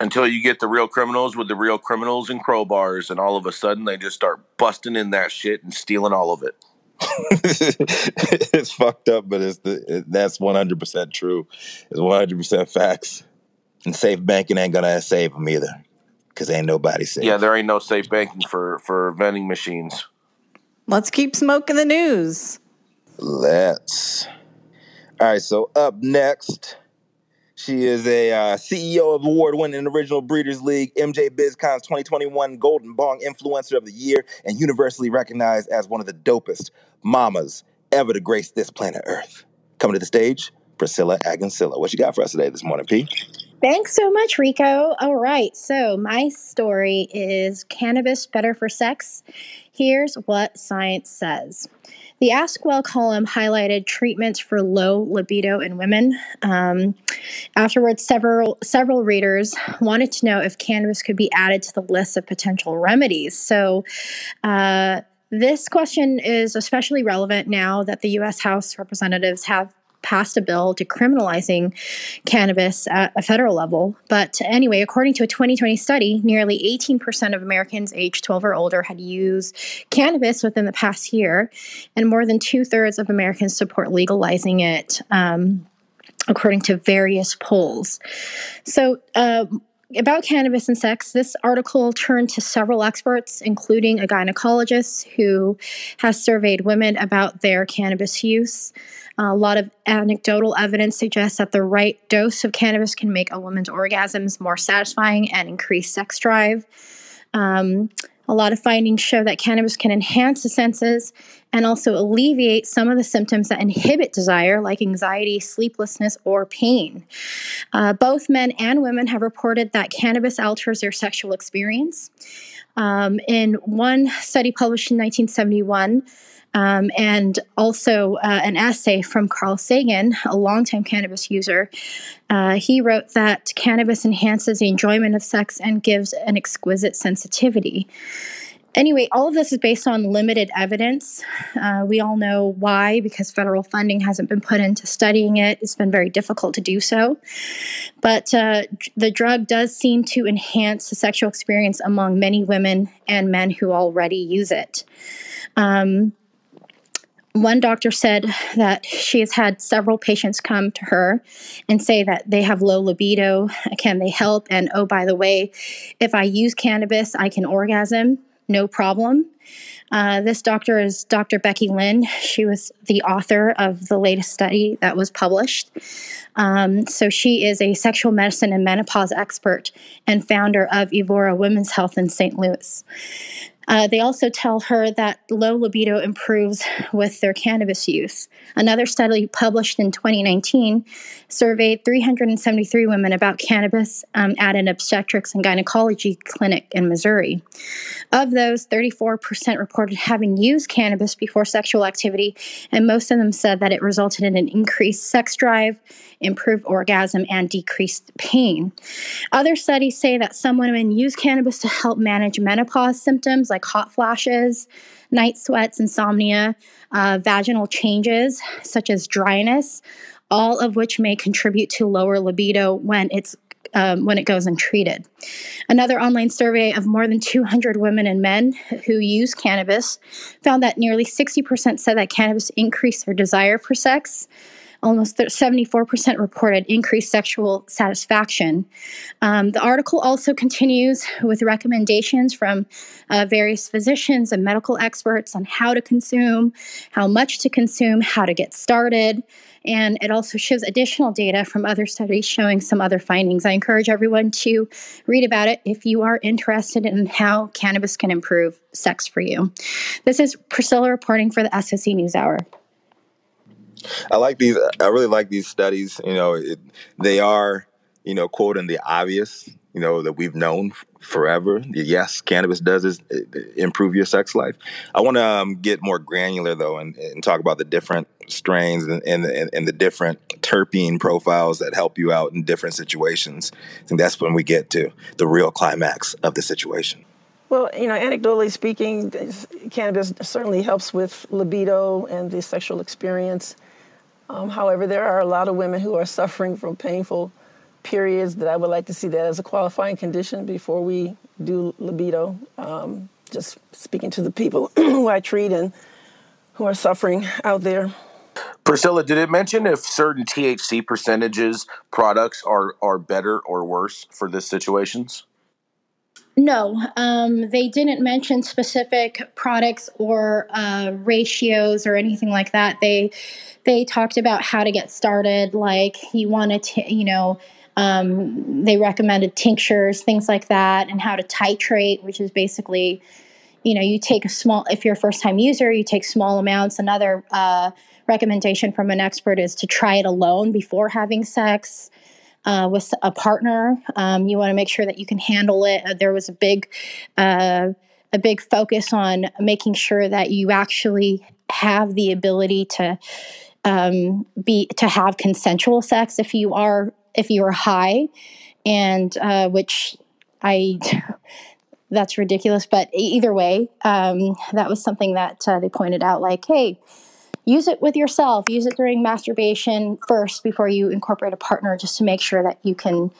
Until you get the real criminals with the real criminals and crowbars, and all of a sudden they just start busting in that shit and stealing all of it. it's fucked up, but it's the it, that's one hundred percent true. It's one hundred percent facts. And safe banking ain't gonna save them either, because ain't nobody safe. Yeah, there ain't no safe banking for for vending machines. Let's keep smoking the news. Let's. All right, so up next, she is a uh, CEO of award-winning Original Breeders League, MJ BizCon's 2021 Golden Bong Influencer of the Year, and universally recognized as one of the dopest mamas ever to grace this planet Earth. Coming to the stage, Priscilla Agoncillo. What you got for us today this morning, P? Thanks so much, Rico. All right, so my story is cannabis better for sex? Here's what science says. The Ask Well column highlighted treatments for low libido in women. Um, afterwards, several several readers wanted to know if cannabis could be added to the list of potential remedies. So. Uh, this question is especially relevant now that the U.S. House representatives have passed a bill decriminalizing cannabis at a federal level. But anyway, according to a 2020 study, nearly 18% of Americans aged 12 or older had used cannabis within the past year, and more than two thirds of Americans support legalizing it. Um, according to various polls. So, uh, about cannabis and sex, this article turned to several experts, including a gynecologist who has surveyed women about their cannabis use. A lot of anecdotal evidence suggests that the right dose of cannabis can make a woman's orgasms more satisfying and increase sex drive. Um, a lot of findings show that cannabis can enhance the senses and also alleviate some of the symptoms that inhibit desire, like anxiety, sleeplessness, or pain. Uh, both men and women have reported that cannabis alters their sexual experience. Um, in one study published in 1971, um, and also uh, an essay from Carl Sagan, a longtime cannabis user. Uh, he wrote that cannabis enhances the enjoyment of sex and gives an exquisite sensitivity. Anyway, all of this is based on limited evidence. Uh, we all know why, because federal funding hasn't been put into studying it. It's been very difficult to do so. But uh, the drug does seem to enhance the sexual experience among many women and men who already use it. Um, one doctor said that she has had several patients come to her and say that they have low libido. Can they help? And oh, by the way, if I use cannabis, I can orgasm, no problem. Uh, this doctor is Dr. Becky Lynn. She was the author of the latest study that was published. Um, so she is a sexual medicine and menopause expert and founder of Evora Women's Health in St. Louis. Uh, they also tell her that low libido improves with their cannabis use. Another study published in 2019 surveyed 373 women about cannabis um, at an obstetrics and gynecology clinic in Missouri. Of those, 34% reported having used cannabis before sexual activity, and most of them said that it resulted in an increased sex drive, improved orgasm, and decreased pain. Other studies say that some women use cannabis to help manage menopause symptoms like hot flashes, night sweats, insomnia, uh, vaginal changes such as dryness, all of which may contribute to lower libido when it's um, when it goes untreated. Another online survey of more than 200 women and men who use cannabis found that nearly 60% said that cannabis increased their desire for sex almost 74% reported increased sexual satisfaction. Um, the article also continues with recommendations from uh, various physicians and medical experts on how to consume, how much to consume, how to get started. And it also shows additional data from other studies showing some other findings. I encourage everyone to read about it if you are interested in how cannabis can improve sex for you. This is Priscilla reporting for the SSE News Hour. I like these. I really like these studies. You know, it, they are, you know, quoting the obvious. You know that we've known forever. Yes, cannabis does is improve your sex life. I want to um, get more granular though, and, and, talk about the different strains and, and, and the different terpene profiles that help you out in different situations. I think that's when we get to the real climax of the situation. Well, you know, anecdotally speaking, cannabis certainly helps with libido and the sexual experience. Um, however, there are a lot of women who are suffering from painful periods that I would like to see that as a qualifying condition before we do libido. Um, just speaking to the people who I treat and who are suffering out there. Priscilla, did it mention if certain THC percentages products are are better or worse for this situations? No, um, they didn't mention specific products or uh, ratios or anything like that. They they talked about how to get started. Like you wanted to, you know, um, they recommended tinctures, things like that, and how to titrate, which is basically, you know, you take a small. If you're a first time user, you take small amounts. Another uh, recommendation from an expert is to try it alone before having sex uh, with a partner. Um, you want to make sure that you can handle it. Uh, there was a big, uh, a big focus on making sure that you actually have the ability to um, be to have consensual sex if you are if you are high, and uh, which I. that's ridiculous, but either way, um, that was something that uh, they pointed out. Like, hey, use it with yourself. Use it during masturbation first before you incorporate a partner, just to make sure that you can,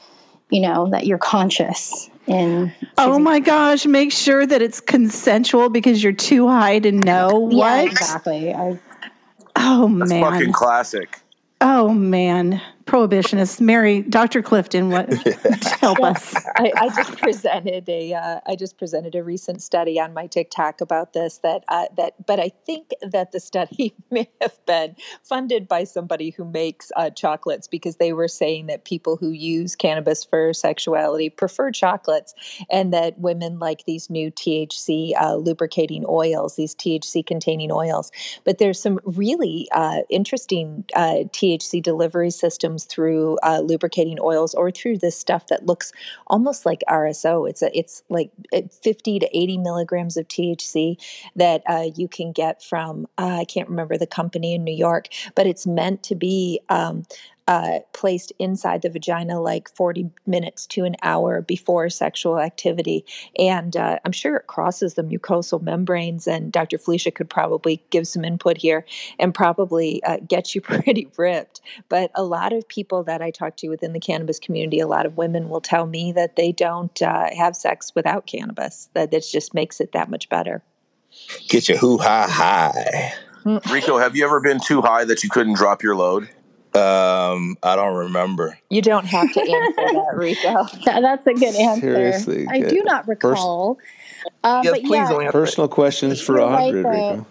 you know, that you're conscious. In oh my gosh, make sure that it's consensual because you're too high to know yeah, what exactly. I, oh That's man, fucking classic. oh man, prohibitionists. Mary, Dr. Clifton, what help us? I, I just presented a uh, I just presented a recent study on my TikTok about this that uh, that but I think that the study may have been funded by somebody who makes uh, chocolates because they were saying that people who use cannabis for sexuality prefer chocolates and that women like these new THC uh, lubricating oils these THC containing oils but there's some really uh, interesting uh, THC delivery systems through lubricating oils or through this stuff that looks almost like RSO. It's a, it's like eh, 50 to 80 milligrams of THC that uh, you can get from uh, I can't remember the company in New York, but it's meant to be um, uh, placed inside the vagina like 40 minutes to an hour before sexual activity. And uh, I'm sure it crosses the mucosal membranes. And Dr. Felecia could probably give some input here and probably uh, get you pretty ripped. But a lot of people that I talk to within the cannabis community, a lot of women will tell me that they don't uh, have sex without cannabis, that it just makes it that much better. Get your hoo ha high. Rico, have you ever been too high that you couldn't drop your load? Um, I don't remember. You don't have to answer that, Rico. That- that's a good answer. Seriously, I good. do not Pers- recall. Uh, Yes, but please yeah, don't. Personal questions for a hundred, though. Rico.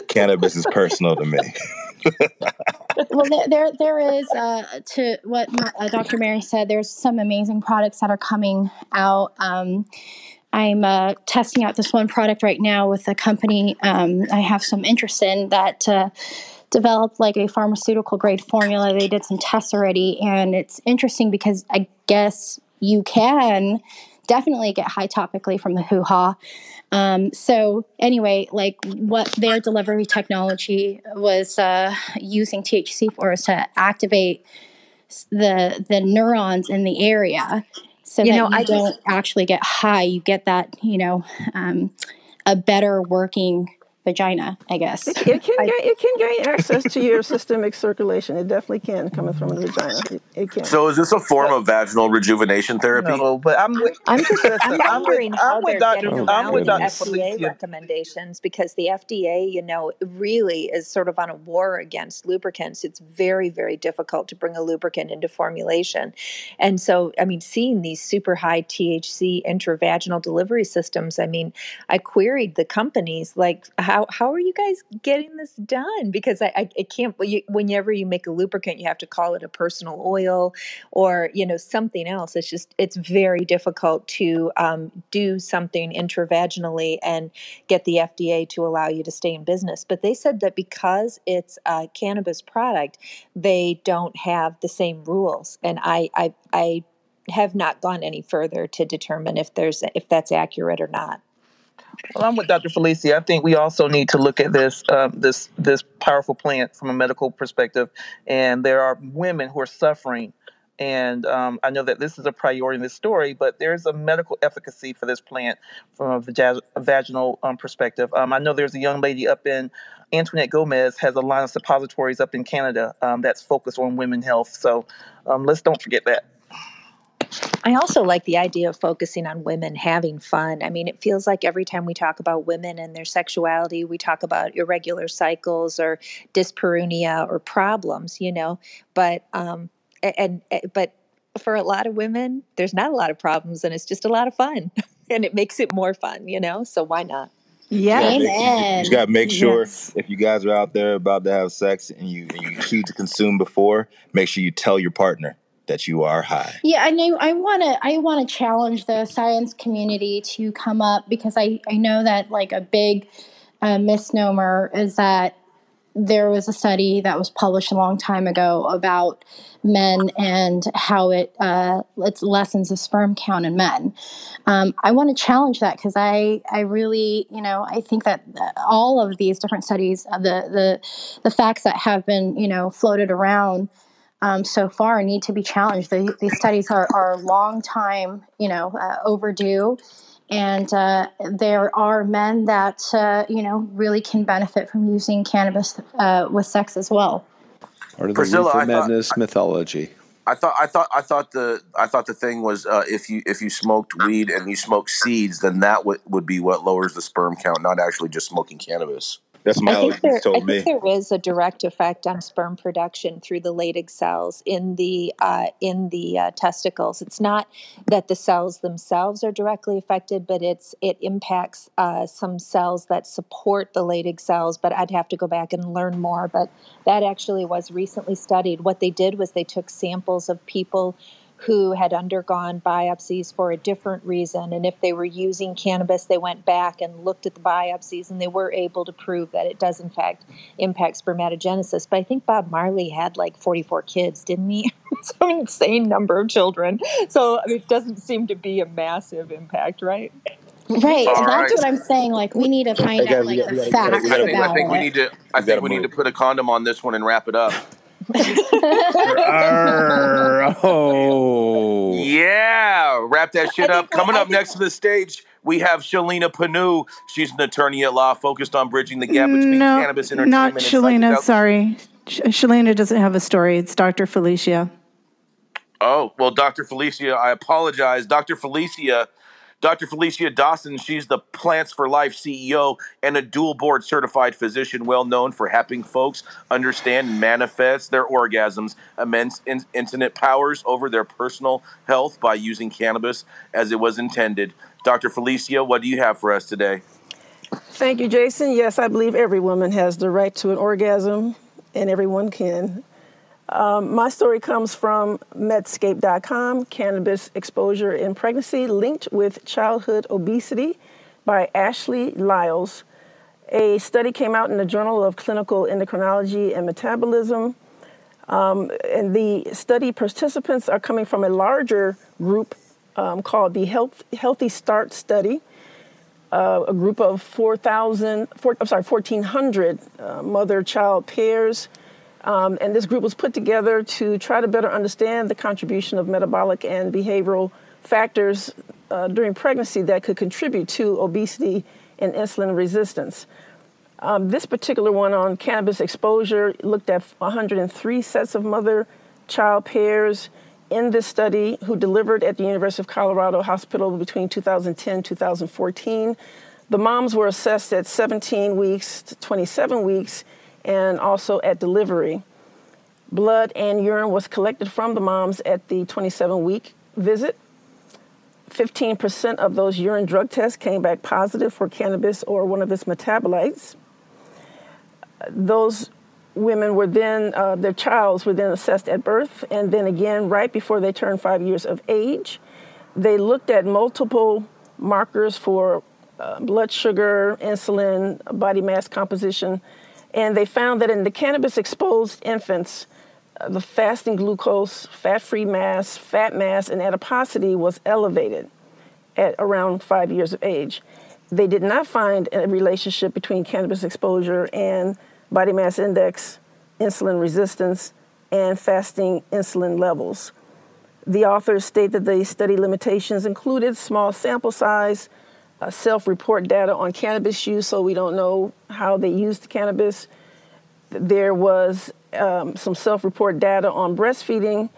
Cannabis is personal to me. well, there, there, there is uh, to what my, uh, Dr. Mary said. There's some amazing products that are coming out. Um, I'm uh, testing out this one product right now with a company um, I have some interest in that uh, developed like a pharmaceutical grade formula. They did some tests already, and it's interesting because I guess you can definitely get high topically from the hoo ha. Um, so anyway, like what their delivery technology was uh, using THC for is to activate the the neurons in the area, so You that know, you I don't actually get high. You get that you know um, a better working vagina, I guess. It, it can gain, it can gain access to your systemic circulation. It definitely can coming from the vagina. It, it can. So is this a form of vaginal rejuvenation therapy? No, but I'm with. I'm just Listen, I'm I'm with, wondering how I'm with they're Dr. getting I'm with the Dr. FDA Felecia. recommendations because the FDA, you know, really is sort of on a war against lubricants. It's very, very difficult to bring a lubricant into formulation. And so, I mean, seeing these super high THC intravaginal delivery systems, I mean, I queried the companies like, how, how are you guys getting this done? Because I, I, I can't, you, whenever you make a lubricant, you have to call it a personal oil or, you know, something else. It's just, it's very difficult to um, do something intravaginally and get the FDA to allow you to stay in business. But they said that because it's a cannabis product, they don't have the same rules. And I, I, I have not gone any further to determine if there's if that's accurate or not. Well, I'm with Dr. Felecia. I think we also need to look at this um, this this powerful plant from a medical perspective, and there are women who are suffering. And um, I know that this is a priority in this story, but there's a medical efficacy for this plant from a, vag- a vaginal um, perspective. Um, I know there's a young lady up in Antoinette Gomez has a line of suppositories up in Canada um, that's focused on women health. So um, let's don't forget that. I also like the idea of focusing on women having fun. I mean, it feels like every time we talk about women and their sexuality, we talk about irregular cycles or dyspareunia or problems, you know. But um, and, and but for a lot of women, there's not a lot of problems, and it's just a lot of fun, and it makes it more fun, you know. So why not? Yeah. You just got to make sure Yes. if you guys are out there about to have sex and you and you choose to consume before, make sure you tell your partner that you are high. Yeah, I. I want to. I want to challenge the science community to come up because I I know that like a big uh, misnomer is that there was a study that was published a long time ago about men and how it uh, it lessens the sperm count in men. Um, I want to challenge that because I I really you know I think that all of these different studies, uh, the the the facts that have been you know floated around um, so far need to be challenged. The, these studies are, are long time, you know, uh, overdue, and uh, there are men that uh, you know really can benefit from using cannabis uh, with sex as well. Part of the Priscilla, reefer I thought- madness mythology. I thought I thought I thought the I thought the thing was uh, if you if you smoked weed and you smoked seeds, then that would would be what lowers the sperm count, not actually just smoking cannabis. That's I think there, I think there is a direct effect on sperm production through the Leydig cells in the uh, in the uh, testicles. It's not that the cells themselves are directly affected, but it's it impacts uh, some cells that support the Leydig cells. But I'd have to go back and learn more. But that actually was recently studied. What they did was they took samples of people who had undergone biopsies for a different reason. And if they were using cannabis, they went back and looked at the biopsies and they were able to prove that it does, in fact, impact spermatogenesis. But I think Bob Marley had like 44 kids, didn't he? Some insane number of children. So I mean, it doesn't seem to be a massive impact, right? Right, All that's right. what I'm saying. Like we need to find Hey, out guys, like we the gotta- facts I think, I think we it. need to. I think we need to put a condom on this one and wrap it up. Arr, oh. Yeah, wrap that shit up. Coming up next to the stage, we have Shalina Panu. She's an attorney at law focused on bridging the gap between no, cannabis entertainment not and Shalina. Sorry, Sh- Shalina doesn't have a story. It's Dr. Felecia. Oh, well, Dr. Felecia, I apologize. Dr. Felecia, Dr. Felecia Dawson, she's the Plants for Life CEO and a dual board certified physician, well known for helping folks understand and manifest their orgasms, immense in- infinite powers over their personal health by using cannabis as it was intended. Dr. Felecia, what do you have for us today? Thank you, Jason. Yes, I believe every woman has the right to an orgasm, and everyone can. Um, my story comes from Medscape.com, Cannabis Exposure in Pregnancy Linked with Childhood Obesity by Ashley Lyles. A study came out in the Journal of Clinical Endocrinology and Metabolism. Um, and the study participants are coming from a larger group um, called the Health, Healthy Start Study. Uh, a group of 4,000, four, I'm sorry, 1,400 uh, mother-child pairs um, and this group was put together to try to better understand the contribution of metabolic and behavioral factors uh, during pregnancy that could contribute to obesity and insulin resistance. Um, this particular one on cannabis exposure looked at 103 sets of mother child pairs in this study who delivered at the University of Colorado Hospital between 2010 and 2014. The moms were assessed at 17 weeks to 27 weeks and also at delivery. Blood and urine was collected from the moms at the 27 week visit. 15% of those urine drug tests came back positive for cannabis or one of its metabolites. Those women were then, uh, their childs were then assessed at birth and then again right before they turned five years of age. They looked at multiple markers for uh, blood sugar, insulin, body mass composition, and they found that in the cannabis exposed infants, uh, the fasting glucose, fat free mass, fat mass, and adiposity was elevated at around five years of age. They did not find a relationship between cannabis exposure and body mass index, insulin resistance, and fasting insulin levels. The authors state that the study limitations included small sample size, uh, self report data on cannabis use, so we don't know how they used cannabis. There was um, some self report data on breastfeeding,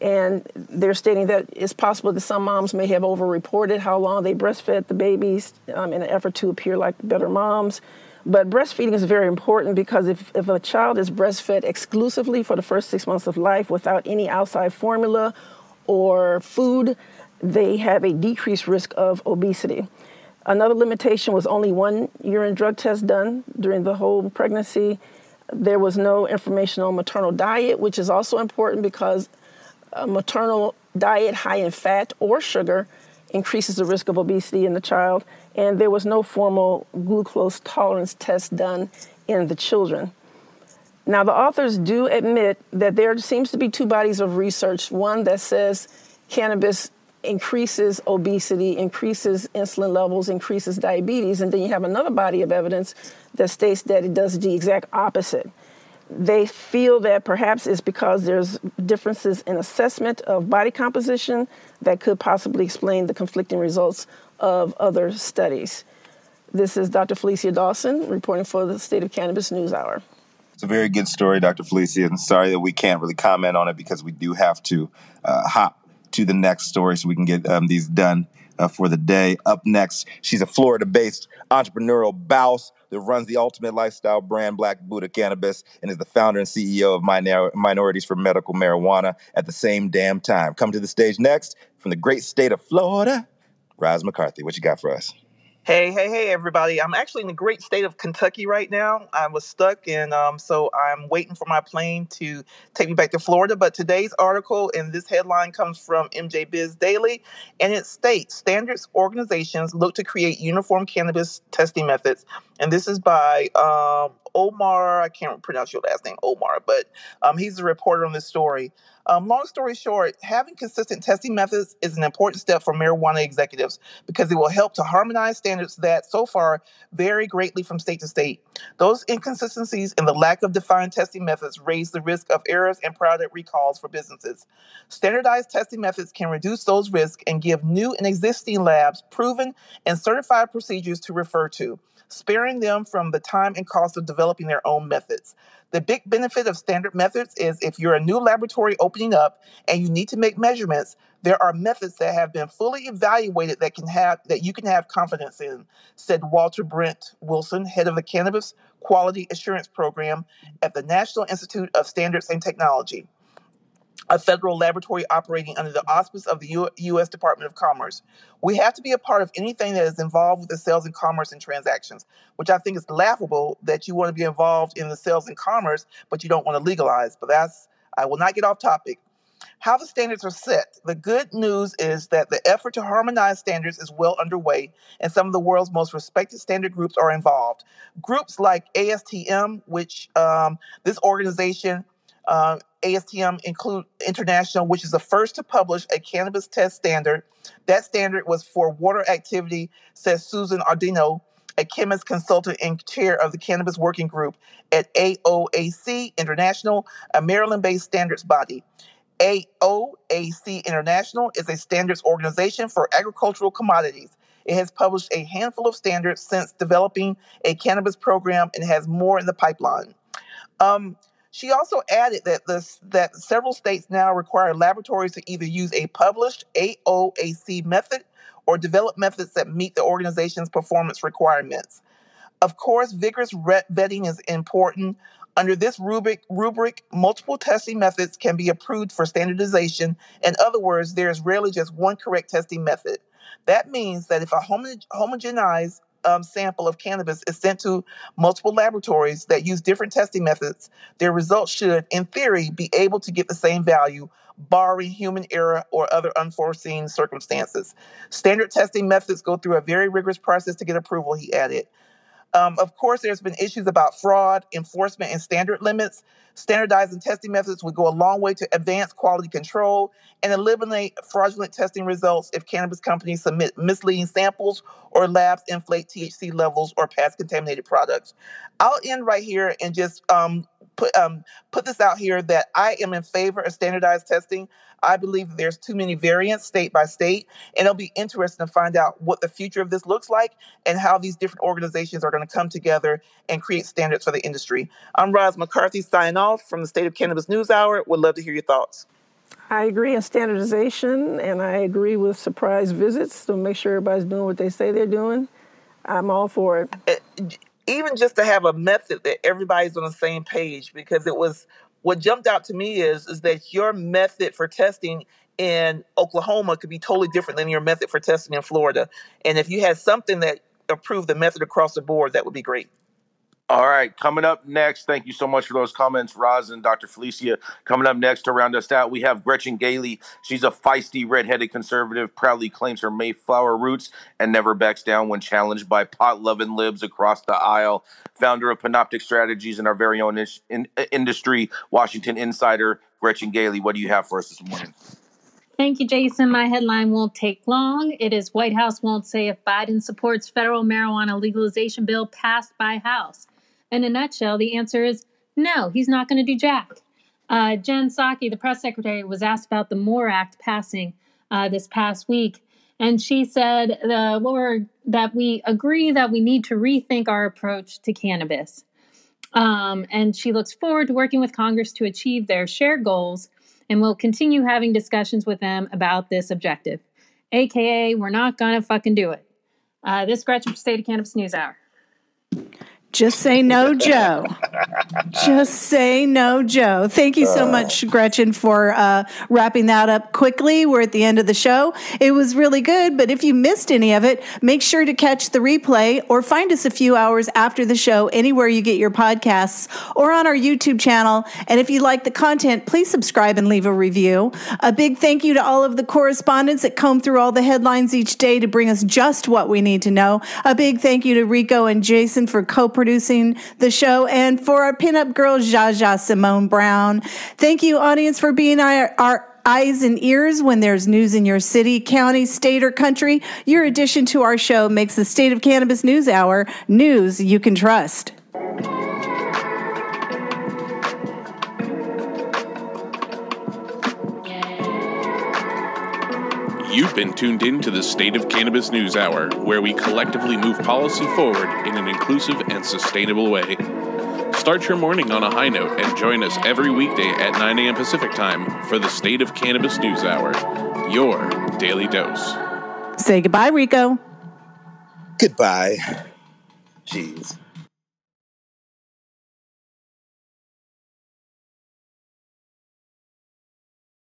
and they're stating that it's possible that some moms may have over reported how long they breastfed the babies um, in an effort to appear like better moms. But breastfeeding is very important because if, if a child is breastfed exclusively for the first six months of life without any outside formula or food, they have a decreased risk of obesity. Another limitation was only one urine drug test done during the whole pregnancy. There was no information on maternal diet, which is also important because a maternal diet high in fat or sugar increases the risk of obesity in the child. And there was no formal glucose tolerance test done in the children. Now, the authors do admit that there seems to be two bodies of research one that says cannabis increases obesity, increases insulin levels, increases diabetes, and then you have another body of evidence that states that it does the exact opposite. They feel that perhaps it's because there's differences in assessment of body composition that could possibly explain the conflicting results of other studies. This is Dr. Felecia Dawson reporting for the State of Cannabis News Hour. It's a very good story, Dr. Felecia, and sorry that we can't really comment on it because we do have to uh, hop to the next story so we can get um, these done uh, for the day. Up next, she's a Florida based entrepreneurial boss that runs the ultimate lifestyle brand Black Buddha Cannabis and is the founder and CEO of Minor- Minorities for Medical Marijuana at the same damn time. Come to the stage next from the great state of Florida, Roz McCarthy. What you got for us? Hey, hey, hey, everybody. I'm actually in the great state of Kentucky right now. I was stuck, and um, so I'm waiting for my plane to take me back to Florida. But today's article and this headline comes from MJ Biz Daily, and it states standards organizations look to create uniform cannabis testing methods. And this is by um, Omar, I can't pronounce your last name, Omar, but um, he's the reporter on this story. Um, long story short, having consistent testing methods is an important step for marijuana executives because it will help to harmonize standards that so far vary greatly from state to state. Those inconsistencies and the lack of defined testing methods raise the risk of errors and product recalls for businesses. Standardized testing methods can reduce those risks and give new and existing labs proven and certified procedures to refer to. Sparing them from the time and cost of developing their own methods. The big benefit of standard methods is if you're a new laboratory opening up and you need to make measurements, there are methods that have been fully evaluated that can have that you can have confidence in, said Walter Brent Wilson, head of the Cannabis Quality Assurance Program at the National Institute of Standards and Technology a federal laboratory operating under the auspice of the U- U.S. Department of Commerce. We have to be a part of anything that is involved with the sales and commerce and transactions, which I think is laughable that you want to be involved in the sales and commerce, but you don't want to legalize. But that's, I will not get off topic. How the standards are set. The good news is that the effort to harmonize standards is well underway, and some of the world's most respected standard groups are involved. Groups like ASTM, which um, this organization uh, ASTM include International, which is the first to publish a cannabis test standard. That standard was for water activity, says Susan Audino, a chemist consultant and chair of the Cannabis Working Group at AOAC International, a Maryland based standards body. AOAC International is a standards organization for agricultural commodities. It has published a handful of standards since developing a cannabis program and has more in the pipeline. Um, she also added that that several states now require laboratories to either use a published AOAC method or develop methods that meet the organization's performance requirements. Of course, vigorous vetting is important. Under this rubric, rubric, multiple testing methods can be approved for standardization. In other words, there is rarely just one correct testing method. That means that if a homogenized um, sample of cannabis is sent to multiple laboratories that use different testing methods, their results should, in theory, be able to get the same value, barring human error or other unforeseen circumstances. Standard testing methods go through a very rigorous process to get approval, he added. Um, of course, there's been issues about fraud, enforcement, and standard limits. Standardizing testing methods would go a long way to advance quality control and eliminate fraudulent testing results if cannabis companies submit misleading samples or labs inflate THC levels or pass contaminated products. I'll end right here and just um, put um, put this out here that I am in favor of standardized testing. I believe that there's too many variants state by state, and it'll be interesting to find out what the future of this looks like and how these different organizations are going to come together and create standards for the industry. I'm Roz McCarthy signing off from the State of Cannabis News Hour. Would love to hear your thoughts. I agree on standardization, and I agree with surprise visits to make sure everybody's doing what they say they're doing. I'm all for it. Even just to have a method that everybody's on the same page because it was what jumped out to me is is that your method for testing in Oklahoma could be totally different than your method for testing in Florida. And if you had something that approved the method across the board, that would be great. All right, coming up next, thank you so much for those comments, Roz and Dr. Felecia. Coming up next to round us out, we have Gretchen Gailey. She's a feisty, redheaded conservative, proudly claims her Mayflower roots and never backs down when challenged by pot loving libs across the aisle. Founder of Panoptic Strategies and our very own in- in- industry, Washington Insider, Gretchen Gailey. What do you have for us this morning? Thank you, Jason. My headline won't take long. It is White House won't say if Biden supports federal marijuana legalization bill passed by House. In a nutshell, the answer is no, he's not going to do jack. Uh, Jen Psaki, the press secretary, was asked about the MORE Act passing uh, this past week, and she said uh, that we agree that we need to rethink our approach to cannabis. Um, and she looks forward to working with Congress to achieve their shared goals and will continue having discussions with them about this objective. AKA, we're not gonna fucking do it. Uh, this Gretchen for State of Cannabis News Hour. Just say no, Joe. Just say no, Joe. Thank you so much, Gretchen, for uh, wrapping that up quickly. We're at the end of the show. It was really good, but if you missed any of it, make sure to catch the replay or find us a few hours after the show anywhere you get your podcasts or on our YouTube channel. And if you like the content, please subscribe and leave a review. A big thank you to all of the correspondents that comb through all the headlines each day to bring us just what we need to know. A big thank you to Rico and Jason for co producing the show, and for our pinup girl, Jaja Simone Brown. Thank you, audience, for being our, our eyes and ears when there's news in your city, county, state, or country. Your addition to our show makes the State of Cannabis News Hour news you can trust. You've been tuned in to the State of Cannabis News Hour, where we collectively move policy forward in an inclusive and sustainable way. Start your morning on a high note and join us every weekday at 9 a.m. Pacific Time for the State of Cannabis News Hour, your daily dose. Say goodbye, Rico. Goodbye. Jeez.